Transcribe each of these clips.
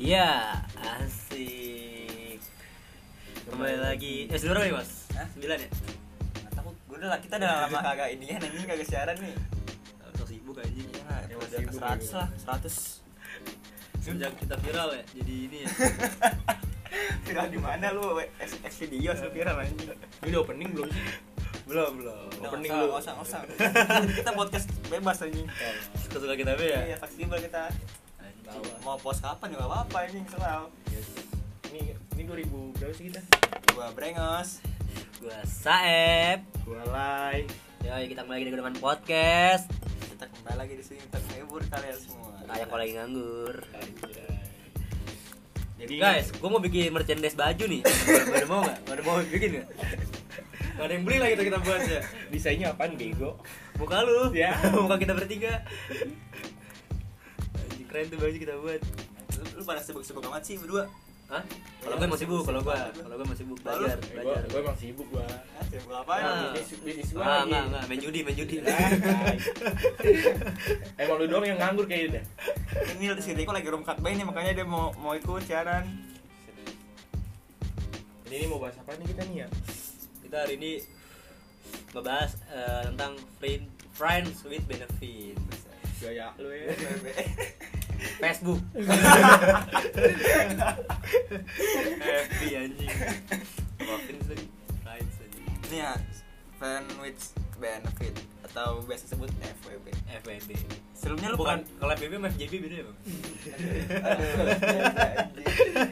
Iya, asik. Kembali lagi. Eh, berapa nih, Mas? Hah? 9 ya? Nggak tahu, gue udah lah kita udah lama kagak ini ya, anjing kagak siaran nih. Atau sibuk anjing. Iya lah, Ya, udah sibuk, ke 100 bego. lah, 100. Sejak kita viral ya, jadi ini ya. Viral di mana lu? X, X video lu viral anjing. Ini udah opening belum sih? belum, belum. Udah, Opening lu. usah, usah. Kita podcast bebas anjing. Suka-suka kita be ya. Iya, fleksibel kita. Anjing. Mau post kapan juga apa-apa anjing, selalu. Ini ini 2000 berapa sih kita? Gua brengos. Gua Saeb. Gua Lai. Ya, kita kembali lagi dengan podcast. Kita kembali lagi di sini untuk menghibur kalian semua. Kayak kalau lagi nganggur. Jadi Guys, gua mau bikin merchandise baju nih. Pada mau nggak? Pada mau bikin nggak? Gak ada yang beli lah kita kita buat ya. desainnya apaan bego? Muka lu, Ya. muka kita bertiga. Keren tuh baju kita buat. Lu, lu pada sibuk-sibuk amat sih berdua. Hah? Kalau gue masih sibuk, kalau gue, kalau gue masih sibuk belajar, Eh, belajar. gua emang sibuk gua. Hah, sibuk apa ya? Ah. Bisnis bisnis gua Ah, enggak, enggak, main judi, main judi. Emang lu doang yang nganggur kayaknya dah. Ini si Riko lagi room cut bay nih makanya dia mau mau ikut siaran. Jadi ini mau bahas apa nih kita nih ya? Kita hari ini ngebahas eh, tentang friend, friends with benefit. Gaya lu ya. Facebook. FB anjing. Maafin anjing. Ini ya fan with benefit atau biasa sebut FWB. FWB. Sebelumnya lu Bukan kalau FBB sama FJB beda ya, Bang?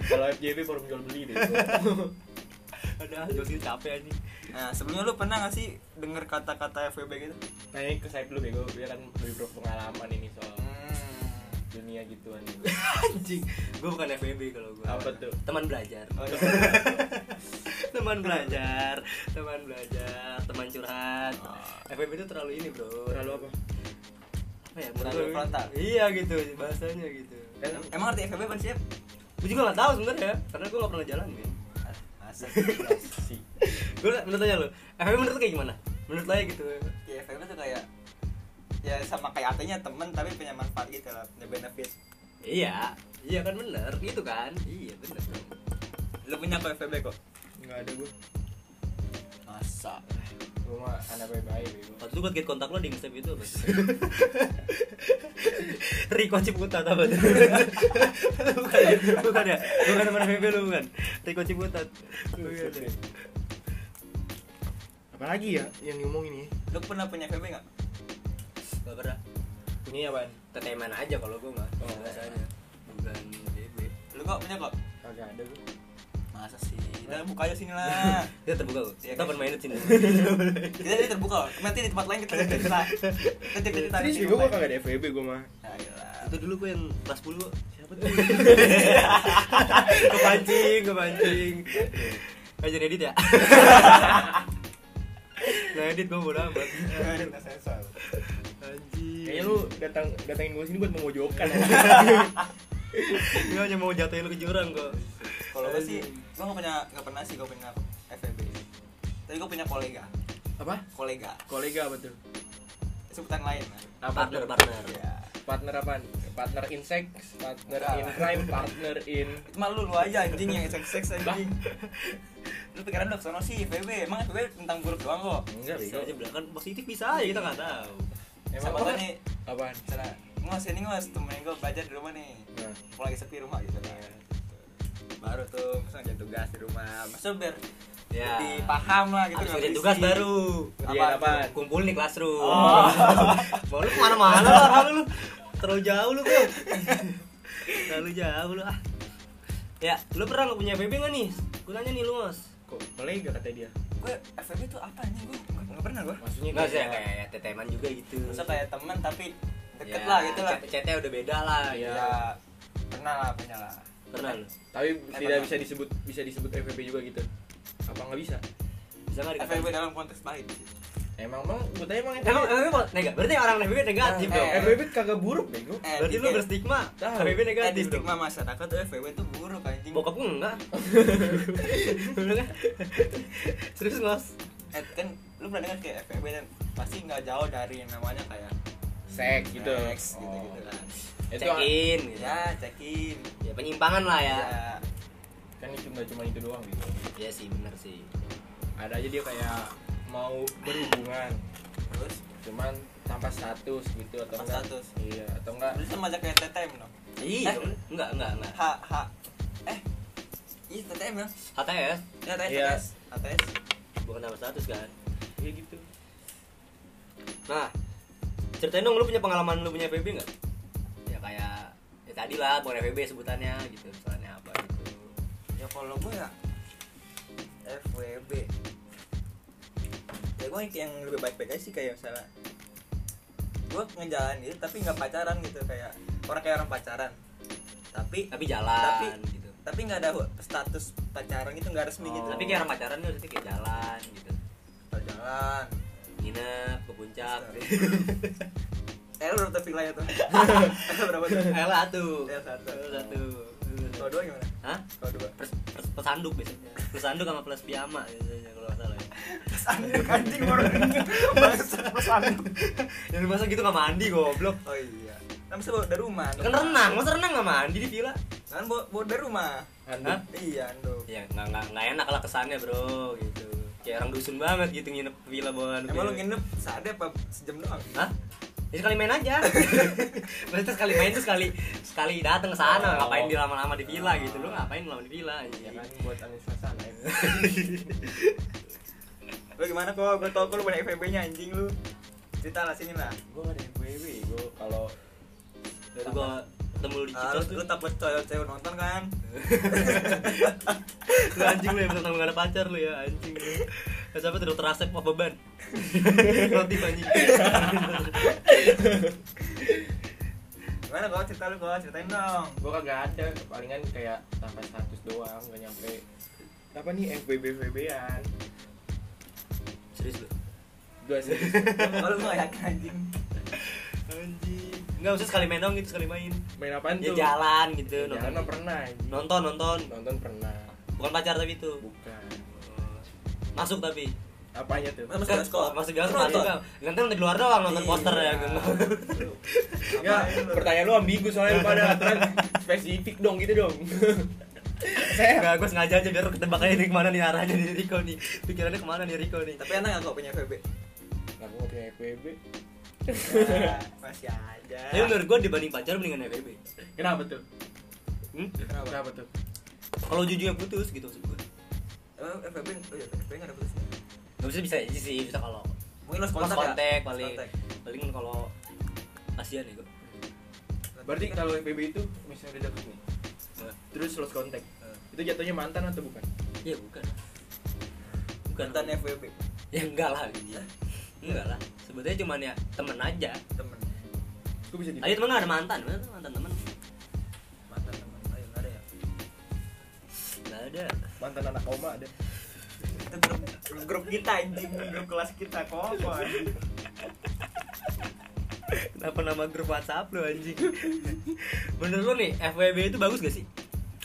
Kalau FJB forum jual beli deh. Ada, Josil capek anjing. Nah, sebelumnya lu pernah gak sih denger kata-kata FWB gitu? Nah, ini ke saya dulu bego, dia kan lebih berpengalaman ini soal Hmm. Dunia gituan. Anjing. Gue bukan FWB kalau gue. Apa tuh? Teman belajar. Oh, iya. teman belajar, teman belajar, teman curhat. Oh. FWB itu terlalu ini, Bro. Terlalu apa? Apa ya? Terlalu frontal. Iya gitu bahasanya gitu. Em- Emang arti FWB apa sih? Gue juga gak tahu sebenarnya karena gue gak pernah jalan nih. Masa sih. Gue menurut aja lo, FWB menurut kayak gimana? Menurut lo ya gitu. Ya FWB tuh kayak ya sama kayak artinya temen tapi punya manfaat gitu lah, punya benefit. Iya, iya kan bener, gitu kan? Iya bener. Lu punya kok FWB kok? Enggak ada gua. Masa? Gua mah anak baik-baik bego. Waktu itu gue get kontak lo di Instagram itu apa? Riko Ciputat apa tuh? bukan ya? Bukan ya? Bukan teman FWB lu bukan? Riko Ciputat. Apalagi ya yang ngomong ini? Lu pernah punya FWB gak? Gak pernah. Punya apaan? Teteman aja kalau gue mah. Oh. Biasanya. Bukan FWB. Lu kok punya kok? Kagak ada gua. Masa sih? Udah buka aja sini lah. Kita terbuka kok. Iya, Kita bermain di sini. kita ini terbuka. Nanti di tempat lain kita cerita. Kita cerita Serius di bego rumah. gua kagak ada FWB gua mah. Iyalah. Itu dulu gue yang kelas 10 kok. Siapa tuh? kepancing, kepancing. Aja edit ya. Nah edit gue bodo amat. Kita sensor. Kayaknya lu datang datangin gua sini buat memojokkan. Gue hanya mau jatuhin lu ke jurang kok. Kalau gue sih, gue gak punya, gak pernah sih gue punya FWB. Tapi gue punya kolega, apa? kolega. Kolega tuh? Sebutan lain lah. Apa Partner, partner. Ya. Partner apa? Partner in sex, partner Enggak in crime, partner in Itu mah lu, lu aja anjing yang seks-seks anjing. lu pikiran lu ke sana sih FWB, emang FWB tentang buruk doang kok. enggak Bisa aja bilang kan positif bisa aja kita nggak tahu. Emang Siapa apa? tau nih, Apaan? misalnya, ngus ini ngus temenin gue belajar di rumah nih. Nah, Kalau lagi sepi rumah gitu kan. Baru tuh, misalnya jadi tugas di rumah. Maksudnya biar Ya. lebih paham lah gitu. Kerjain berisik. tugas baru. Kerjain Apa? apaan? Kumpul nih classroom. Oh. Mau lu ke mana-mana lah orang lu. Terlalu jauh lu kok. Terlalu jauh lu ah. Ya, lu pernah nggak punya FB nggak nih? Gue nanya nih lu mas. kok kolega kata dia? Gue FWB tuh apa anjing gue? Maksudnya Enggak sih kayak- kayak teteman juga gitu. Maksudnya kayak teman tapi deket Ya, lah gitu lah. chat- Chatnya udah beda lah Iya. ya. Ya, pernah lah punya lah. Pernah lu? Tapi Eh, tidak pernah. bisa disebut bisa disebut FVP juga gitu. Apa nggak bisa? Bisa nggak? FWB dalam konteks baik. Emang emang gue tanya emang Emang FBB mau negatif? Berarti orang FBB negatif Eh, dong. eh, FVP kagak buruk bego. Eh, Berarti lu dikit. berstigma Eh, di negatif dong. stigma masyarakat tuh FWB tuh buruk anjing. Bokap gue enggak. Kan? Serius ngos? Eh, kan lu pernah dengar kayak FWB dan pasti nggak jauh dari yang namanya kayak Seks gitu. seks gitu gitu Oh. kan. Itu check in gitu. ya check in. Ya penyimpangan lah ya. Ya kan itu nggak cuma itu doang gitu. Iya sih bener sih. Ada aja dia kayak mau berhubungan. Terus? Cuman tanpa status gitu atau Tanpa enggak. status. iya atau enggak. Berarti sama aja kayak TTM no iya Eh. enggak enggak enggak. H H. Eh iya TTM ya? HTS ya TTS Iya. ATS bukan tambah status kan iya gitu. Nah ceritain dong lu punya pengalaman lu punya FBB nggak? Ya kayak ya tadi lah bukan FBB sebutannya gitu misalnya apa gitu. Ya kalau gue ya FWB ya gue yang lebih baik-baik aja sih kayak misalnya gue ngejalan gitu tapi nggak pacaran gitu kayak orang kayak orang pacaran. Tapi tapi jalan Tapi- gitu. tapi nggak ada status pacaran gitu nggak resmi gitu. Oh. tapi kayak orang pacaran berarti kayak jalan gitu Jalan. Nginep ke puncak. Eh udah villa ya tuh berapa tuh eh lah tuh Ya, satu. Eh, satu. Kalau dua gimana? Hah? kalau dua. Plus handuk biasanya. Plus handuk sama plus piyama biasanya kalau nggak salah ya. Sanduk anjing baru Bangsat, sanduk. yang masa gitu nggak mandi goblok. Oh iya. Kan bisa bawa dari rumah? Kan renang masa renang nggak mandi di villa? Kan bawa, bawa dari rumah. Handuk. iya anduk. Ya nggak nggak nggak enak lah kesannya bro gitu kayak orang dusun banget gitu nginep villa bawa handuk emang lu nginep sehari apa sejam doang Hah? Ya sekali main aja. Maksudnya sekali main tuh sekali sekali datang ke sana, Oh. ngapain di lama-lama di villa gitu. Lu ngapain lama di villa ya kan buat angin suasana ya. lu gimana kok gue tau kok lu banyak FVB nya anjing lu cerita lah sini lah gue gak ada FWB gue kalau gua ketemu lu di Ah, Ciptos lu, tuh. lu takut cewek-cewek nonton kan Lu anjing lu ya bener gak ada pacar lu ya anjing lu. Ya, Siapa tuh dokter Asep apa beban? Notif anjing. gimana kok cerita lu kok ceritain dong gue kagak ada palingan kayak tanpa status doang gak nyampe apa nih FWB FWB-an Serius lu? gue sih kalau lu gak yakin Anjing. Enggak usah sekali main dong gitu, sekali main. main apaan Ya tuh jalan gitu, jalan mah nonton. pernah anjing. Nonton, nonton. nonton pernah Bukan pacar tapi itu. bukan Masuk tapi. apanya tuh Masuk Kan, bioskop. Masuk bioskop Nonton. masuk kan. Nanti di luar doang nonton Iya. poster ya. Enggak, pertanyaan lu ambigu soalnya lu pada spesifik dong gitu dong. Saya enggak, gue sengaja aja biar ketebak aja nih ke mana nih arahnya nih Riko nih. Pikirannya ke mana nih Riko nih. tapi enak gak kok punya gua nggak punya FWB. Ya, masih aja Tapi menurut gue dibanding pacar mendingan FBB. Kenapa tuh? Hmm? kenapa Kenapa tuh? Kalau jujurnya putus gitu maksud gue. emang FVB oh iya FVB gak ada putusnya Gak bisa bisa aja sih, bisa kalau mungkin Lost kontak kontak ya paling kontak. paling kalau kasihan ya gue. Berarti kalau FWB itu misalnya udah deket nih, Nah, terus lost contact. Eh, Itu jatuhnya mantan atau bukan? Ya bukan. Bukan. mantan FVB Ya enggak lah dia. Enggak lah. Sebetulnya cuman ya temen aja. temen Gue bisa Ayo temen gak ada mantan, mana tuh mantan temen? mantan temen ayo nggak ada ya Gak ada. mantan anak koma ada. itu grup, grup kita anjing grup kelas kita anjing Kenapa nama grup WhatsApp lu anjing? Menurut lu nih, FWB itu bagus gak sih?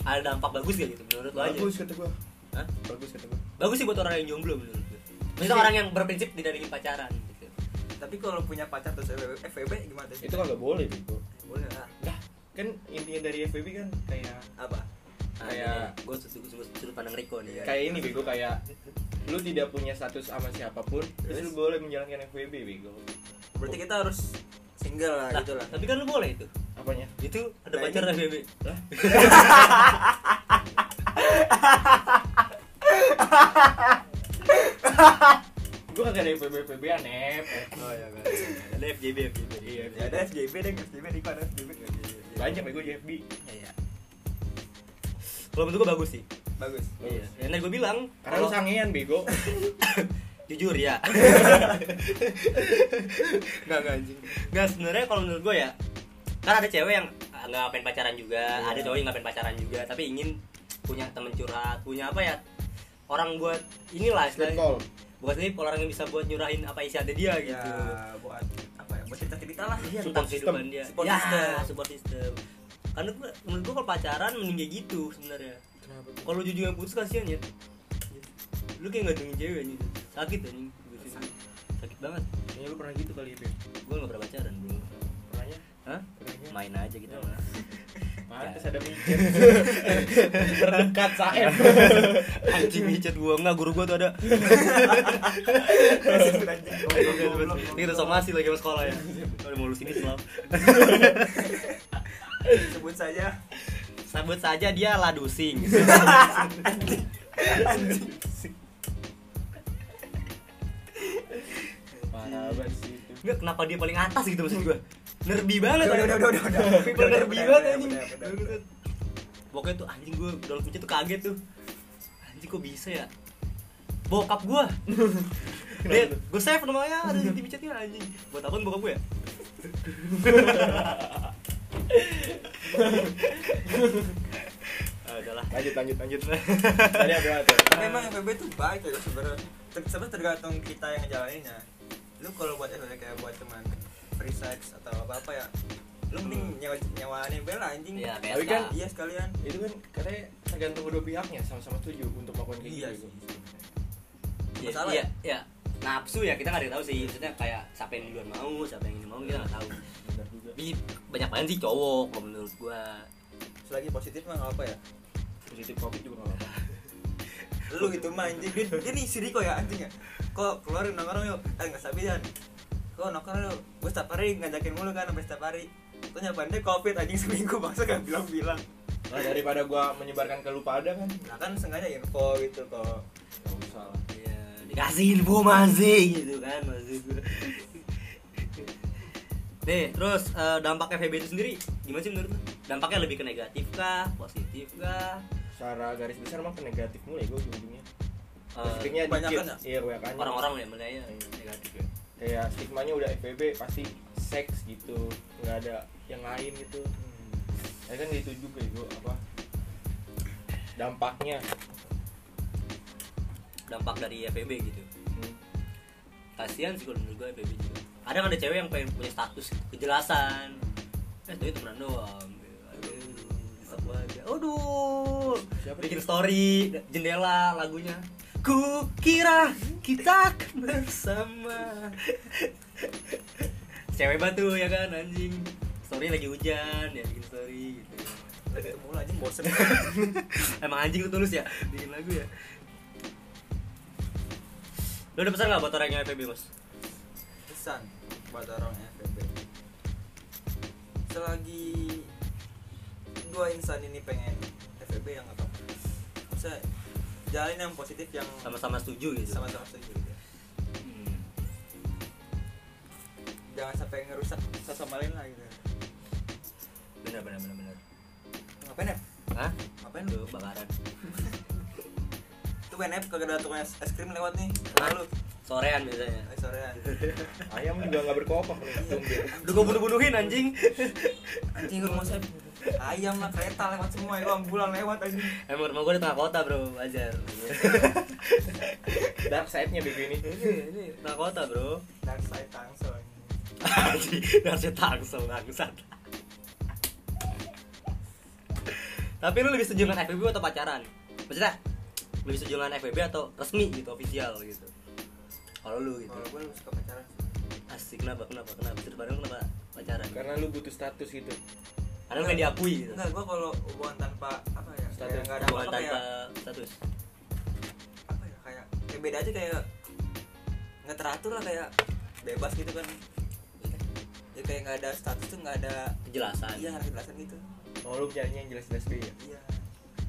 Ada dampak bagus gak gitu menurut lu aja? Bagus kata gua. Hah? Bagus kata gua. Bagus sih buat orang yang jomblo menurut. Maksudnya orang yang berprinsip tidak ingin pacaran gitu. tapi kalau punya pacar terus FVB, FVB gimana tuh Itu kagak boleh gitu. boleh lah Nah, kan intinya dari FWB kan kayak apa Kayak- gue sudut, sudut, sudut pandang Riko nih ya. kayak ini bego kayak lu tidak punya status sama siapa pun terus Terus? lu boleh menjalankan FWB bego berarti kita harus single lah Lah, gitu lah tapi kan lu boleh itu. apanya Itu ada Nah, pacar FWB. lah gua kagak ada FWB FWB aneh oh ya kan Ada FJB FJB. Iya, ya ada FJB deh FJB di ada FJB banyak bego JFB iya Kalau menurut gue bagus sih. bagus Iya. Yang gue bilang, karena lu sangean bego jujur ya. Enggak enggak anjing. Enggak sebenarnya kalau menurut gue ya kan ada cewek yang ah, nggak pengen pacaran juga, Iya. ada cowok yang nggak pengen pacaran juga, tapi ingin punya temen curhat, punya apa ya? Orang buat inilah Sleep istilahnya. Bukan sih orang yang bisa buat nyurahin apa isi hati dia ya gitu. buat apa ya buat cerita cerita lah Iya, Support tentang kehidupan dia. Support ya, system. support system. Karena gua, menurut gua kalau pacaran mending kayak gitu sebenarnya. Kalau jujur yang putus kasihan ya. Lu kayak nggak dengin cewek anjing. Sakit anjing. Sakit banget. Kayaknya lu pernah gitu kali ya Gua nggak pernah pacaran belum. pernahnya Hah? pernahnya main aja kita mah Pantes ada micet. Terdekat Saeb. anjing micet gua. Enggak guru gua tuh ada. Ini udah somasi lagi sama sekolah ya. Udah mau lulus ini selam sebut saja. Sebut saja dia ladusing. Parah banget sih. Enggak kenapa dia paling atas gitu maksud gua nerbi banget Udah, udah, udah, udah, udah. people nerbi banget anjing. udah. pokoknya tuh anjing gua dalam micet tuh kaget tuh. Anjing kok bisa ya? Bokap gua. Dia, gue save namanya ada di micetnya anjing. Buat apa bokap gue ya? Ah, udahlah Lanjut lanjut. Lanjut. Tadi apa? tuh? tapi emang FBB tuh baik ya sebenarnya. Sebenarnya tergantung kita yang ngejalaninnya. Lu kalau buat FBB kayak buat cuman free sex atau apa apa ya lu mending nyawa nyawain bela anjing Iya, Tapi beta. kan iya sekalian Itu kan katanya tergantung kedua pihaknya sama-sama setuju untuk melakukan kayak Iya gitu. sih. Iya, Masalah iya, iya. Nafsu ya kita nggak ada yang tahu sih. Maksudnya kayak siapa yang duluan mau, siapa yang ini mau kita nggak tahu. Benar juga. Tapi banyak banget sih cowok kalau menurut gua. selagi positif mah nggak apa ya Positif covid juga nggak apa-apa. lu gitu mah anjing dia, dia nih Riko ya anjing ya kok keluarin nongkrong yuk eh nggak sabian kok nongkrong yuk gue setiap hari ngajakin mulu kan sampai setiap hari tuh nyapain deh covid anjing seminggu bangsa gak bilang-bilang Nah, daripada gua menyebarkan ke lu pada kan. nah kan sengaja info gitu kok Enggak usah lah. Iya, dikasih info masih gitu kan maksud gua. Nih, terus eh, dampak FVB itu sendiri gimana sih menurut lu? Dampaknya lebih ke negatif kah, positif kah? Secara garis besar mah ke negatif mulai gua ujung-ujungnya. Eh, Positifnya kebanyakan dikit. Iya, kebanyakan. orang-orang ya melihatnya negatif ya. Kayak stigmanya udah FBB pasti seks gitu. Nggak ada yang lain gitu. Ya kan gitu juga itu apa? Dampaknya. Dampak dari FVB gitu. Hmm. kasihan sih kalau menurut gue FBB juga. Kadang ada cewek yang pengen punya status kejelasan. Eh tapi temenan doang. Aduh aduh. Bikin story jendela lagunya ku kira kita akan bersama. Cewek batu ya kan anjing. Story lagi hujan ya bikin story gitu. Lu anjing bosen. Emang anjing tuh tulus ya bikin lagu ya. Lu udah pesan gak buat orang yang mas pesan buat orang FBB selagi dua insan ini pengen FBB yang apa bisa jalin yang positif yang sama-sama setuju gitu. Sama-sama setuju gitu. Hmm. jangan sampai ngerusak satu sama lain lah gitu. Bener bener bener bener ngapain ya Hah? ngapain? Lu bakaran tuh WNF kagak ada tukang es es krim lewat nih. Lalu sorean biasanya. Eh, sorean. Ayam juga nggak berkopak nih Udah gue bunuh-bunuhin anjing. Anjing rumah saya ayam lah kereta lewat semua ya ambulan lewat anjing. Emang rumah gue di tengah kota bro, wajar. Dark side nya BB ini tengah kota bro. Dark side tangsel Anjing, Harusnya tangsel, bangsat. Tapi lu lebih setuju dengan FBB atau pacaran? Maksudnya, lebih setuju dengan FBB atau resmi gitu, official gitu? Kalau lu gitu. Kalau gue lebih suka pacaran. Asik, kenapa, kenapa, kenapa? Lu kenapa? Pacaran? karena lu butuh status gitu Lu pengen diakui gitu. Enggak gue kalau hubungan tanpa apa ya Status. kayak nggak ada Hubungan apa-apa tanpa kayak status. Apa ya kayak kayak beda aja kayak nggak teratur lah kayak bebas gitu kan. Ya kayak nggak ada status tuh nggak ada Kejelasan. Iya nggak ada kejelasan gitu. Oh lu nyarinya yang jelas-jelas deh ya? Iya.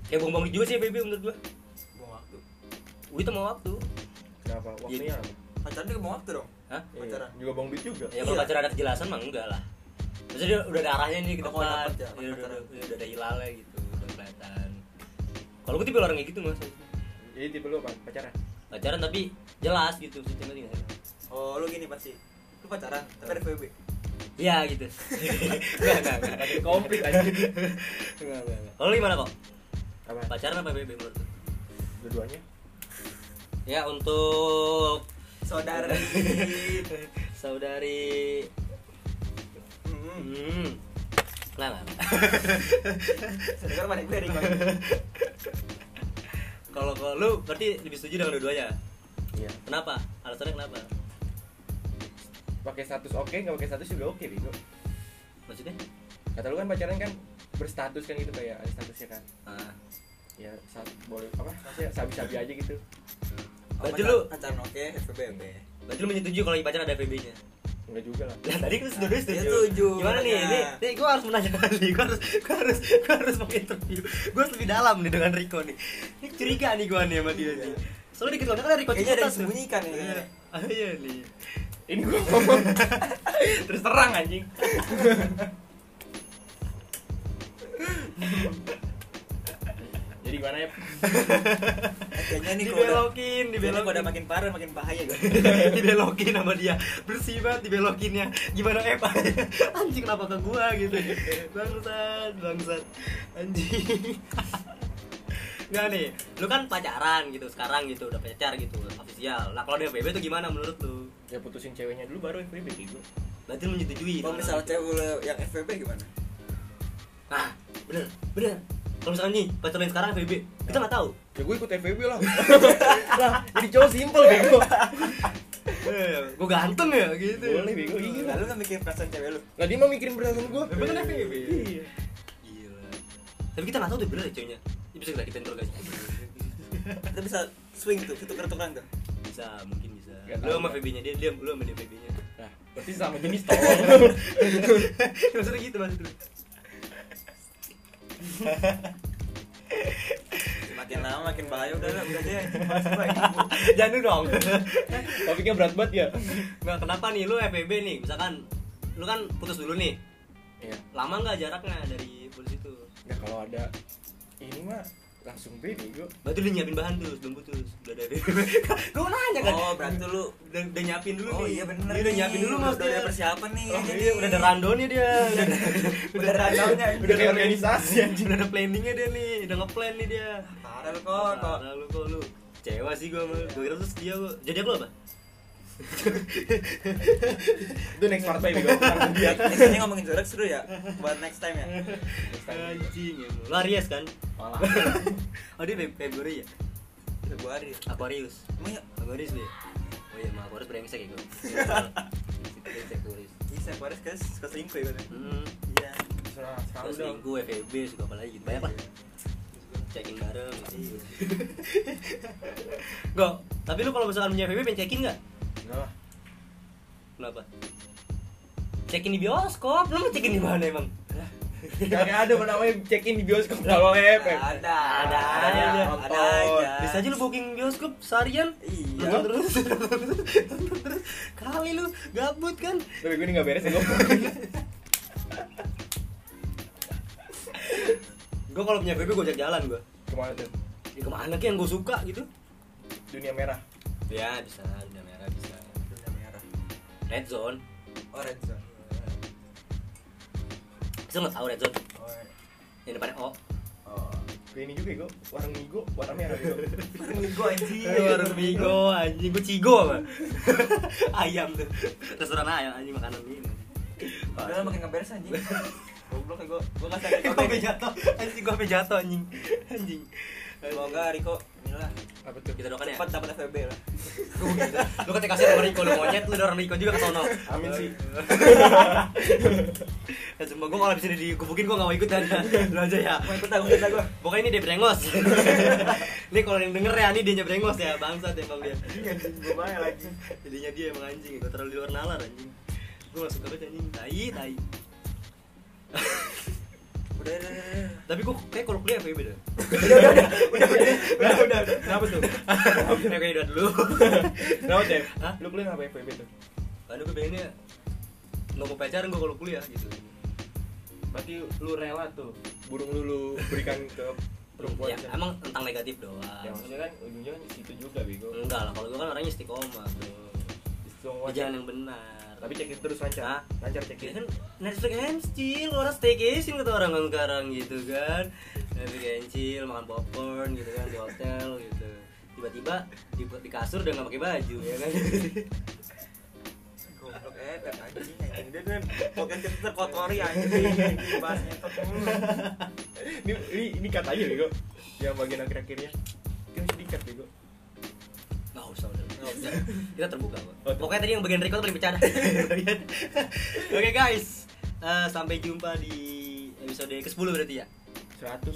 Kayak bong-bong juga sih FBB menurut gua. Buang waktu. Wih, itu mau waktu. Kenapa? Waktunya apa? Pacaran juga buang waktu dong? Hah? Pacaran. Iya, juga bang duit juga. Ya kalau Iya. pacaran ada kejelasan mah enggak lah. Maksudnya dia udah ada arahnya nih ke Oh, depan. kalau dapet ya, Ya, udah, udah, udah ada hilalnya gitu, udah kelihatan. Kalau gue tipe orang kayak gitu mas. jadi tipe lu apa pacaran Pacaran tapi jelas gitu sih sih? oh lu gini pasti lu pacaran tapi ada VB Iya gitu. Enggak enggak enggak. Tapi komplit aja Enggak enggak. enggak. Kalau lu gimana kok? apa Pacaran apa BB menurut lu? dua-duanya Ya untuk saudari saudari hmm. Lah, lah. Sedengar mana gue Riko Kalau kalau lu berarti lebih setuju dengan dua-duanya. iya Kenapa? Alasannya kenapa? pakai status oke nggak pakai status juga oke bego maksudnya kata lu kan pacaran kan berstatus kan gitu kayak ada statusnya kan ah. ya saat boleh apa maksudnya sabi-sabi aja gitu Berarti Pacar- lu- pacaran oke FVB oke berarti lu menyetujui kalau pacaran ada FVB nya enggak juga lah Lah tadi kan sudah setuju. Dia setuju, Gimana nih? Ini, nih gue harus menanyakan nih. Gue harus, gue harus, gue harus menginterview. Gue harus lebih dalam nih dengan Riko nih. Ini curiga nih gue nih sama dia nih. Soalnya dikit kan ada Riko Kayaknya ada disembunyikan ya, Iya. Ah, iya nih. ini gua ngomong terus terang anjing jadi gimana ya? Kayaknya nih Dibelokin, kalau udah dibelokin. makin parah makin bahaya gue dibelokin sama dia. Bersih banget dibelokinnya. Gimana eh Pak? anjing kenapa ke gua gitu? Bangsat bangsat. Anjing. Nggak nih, lu kan pacaran gitu sekarang gitu, udah pacar gitu, official. Nah kalau dia FBB tuh gimana menurut lu? ya putusin ceweknya dulu baru FWB gitu Berarti lu menyetujui kalau misalnya cewek yang FVB gimana? Nah, bener, bener Kalau misalkan nih, pacaran sekarang FBB, kita nggak tahu. Ya gue ikut FWB lah. Lah jadi cowok simpel bego. Eh, Gue ganteng ya gitu. Boleh, bego, iya. Nah, lu kan mikir perasaan cewek lu. Lah dia mah mikirin perasaan gue Emang kan FWB? iya. Gila. Tapi kita nggak tahu tuh bener ya cowoknya Ini bisa kita interogasi kita bisa swing tuh tuker-tukeran tuh. Bisa, mungkin bisa. Nggak Lu sama. FBB nya dia, dia lu sama dia FBB nya nah berarti sama jenis tolong. Maksudnya gitu maksud lu makin lama makin bahaya. Udah lah udah deh Jangan dong. Topiknya berat banget ya. Nggak, kenapa nih? Lu FBB nih. Misalkan Lu kan putus dulu nih. Iya. Lama nggak jaraknya dari putus itu? ya kalau ada ini mah langsung B bego Berarti udah nyiapin bahan tuh sebelum putus. Udah ada FBB Gue nanya kan? Oh berarti lu udah, udah nyiapin dulu oh nih. iya bener Dia udah nyiapin dulu mas. Udah ada persiapan nih. Oh, jadi iya, udah ada rundownnya dia. Udah, udah ada rundownnya, udah kayak organisasi anjing. Udah ada planningnya dia nih. Udah ngeplan nih dia. Parah lu kok Parah lu kok lu. Cewa sih gua sama Gua kira terus dia gua Jadi aku apa? Itu next part dia ini ngomongin jodoh seru ya? Buat next time ya? Anjing ya Lu Aries kan? Oh dia Feb- Februari ya? Februari. Aquarius. Emang ya? Aquarius ya? Oh iya, mah Aquarius brengsek ya gua. Brengsek Aquarius. Bisa Aquarius guys suka selingkuh ya kan? Hmm. Iya. Dong. selingkuh, FEB, suka apa lagi? Gitu Banyak lah. Checking bareng. Gitu Gak, tapi lu kalau misalkan punya FEB pengen check-in gak? Enggak lah Kenapa? Check-in di bioskop, lu mau check-in di mana emang? Kagak ada apa namanya check in di bioskop kalau FF. ada Ada ada ada Nonton. aja Bisa aja lu booking bioskop seharian Iya. Nonton terus nonton terus Kali lu gabut kan Tapi gue ini nggak beres ya gue. Gue kalau punya FEB gue ajak jalan gue Ke mana tuh? ya, Ke mana ki yang gue suka gitu Dunia merah. Ya bisa, udah Red Zone. Oh red zone. Bisa nggak tahu Red Zone? oh Yang depannya O. Oh, gue ini juga gue warung migo warna merah bego. Migo anjing. Warung Migo, anjing. Gue Cigo apa? ayam tuh. Restoran ayam, anjing makanan ini udah makin nggak beres anjing. Goblok ya gue gue kasih Gue sampe jatuh, anjing gue jatuh anjing. Anjing. Semoga Riko inilah Apa tuh? Kita doakan ya? Cepat dapat FVB lah. Lu kan kasih sama Riko, lu monyet, lu dorong Riko juga ke sono. Amin sih. Ya sumpah gue kalau abis ini dikubukin gue gak mau ikutan. Lu aja ya. Mau ikut aku kita gue Pokoknya ini dia brengos. Ini kalau yang denger ya, ini dia brengos ya Bangsat emang dia. Gue banyak lagi. Jadinya dia emang anjing, gue terlalu di luar nalar anjing. Gue gak suka banget anjing, tai, tai udah udah udah Tapi gue kayak kalau kuliah FEB dah udah udah udah udah udah udah Kenapa tuh? Kayak kayak udah dulu Kenapa? Hah? Lu kuliah apa FWB tuh? Karena gue pengennya Nggak mau pacaran gue kalau kuliah gitu Berarti lu rela tuh burung lu lu berikan ke perempuan. Ya emang tentang negatif doang Ya maksudnya kan ujungnya kan di situ juga bego. Enggak lah, kalau gue kan orangnya istiqomah bro jalan yang benar Tapi cekin terus lancar. Hah? Lancar Ya cekin. kan Netflix and chill, orang staycation kata orang kan sekarang gitu kan Netflix and chill, makan popcorn gitu kan di hotel gitu Tiba-tiba di, di kasur udah gak pakai baju ya kan goblok eh anjing anjing dia kan pokoknya kita terkotori anjing bahas nyetot mulu ini, ini, ini cut aja bego. Yang bagian akhir-akhirnya. Kan cut bego. Kita terbuka kok. Pokoknya tadi yang bagian tuh paling bercanda. Oke guys, Eh, sampai jumpa di episode ke-10 berarti ya 100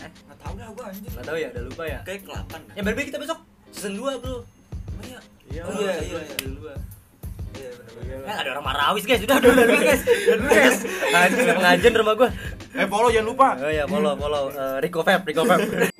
Eh, nggak tahu dah gua anjing. nggak tahu ya udah lupa ya Kayak ke-8 dah. ya berarti kita besok season 2 bro Oh iya. Iya. Oh iya, iya, iya. season 2 Iya. Iya. Kan ada orang Marawis guys, udah udah udah dulu guys. Udah dulu guys. Anjing ada pengajian rumah gua. eh follow jangan lupa Oh ya, follow follow Eh, Rico Fab, Rico Fab.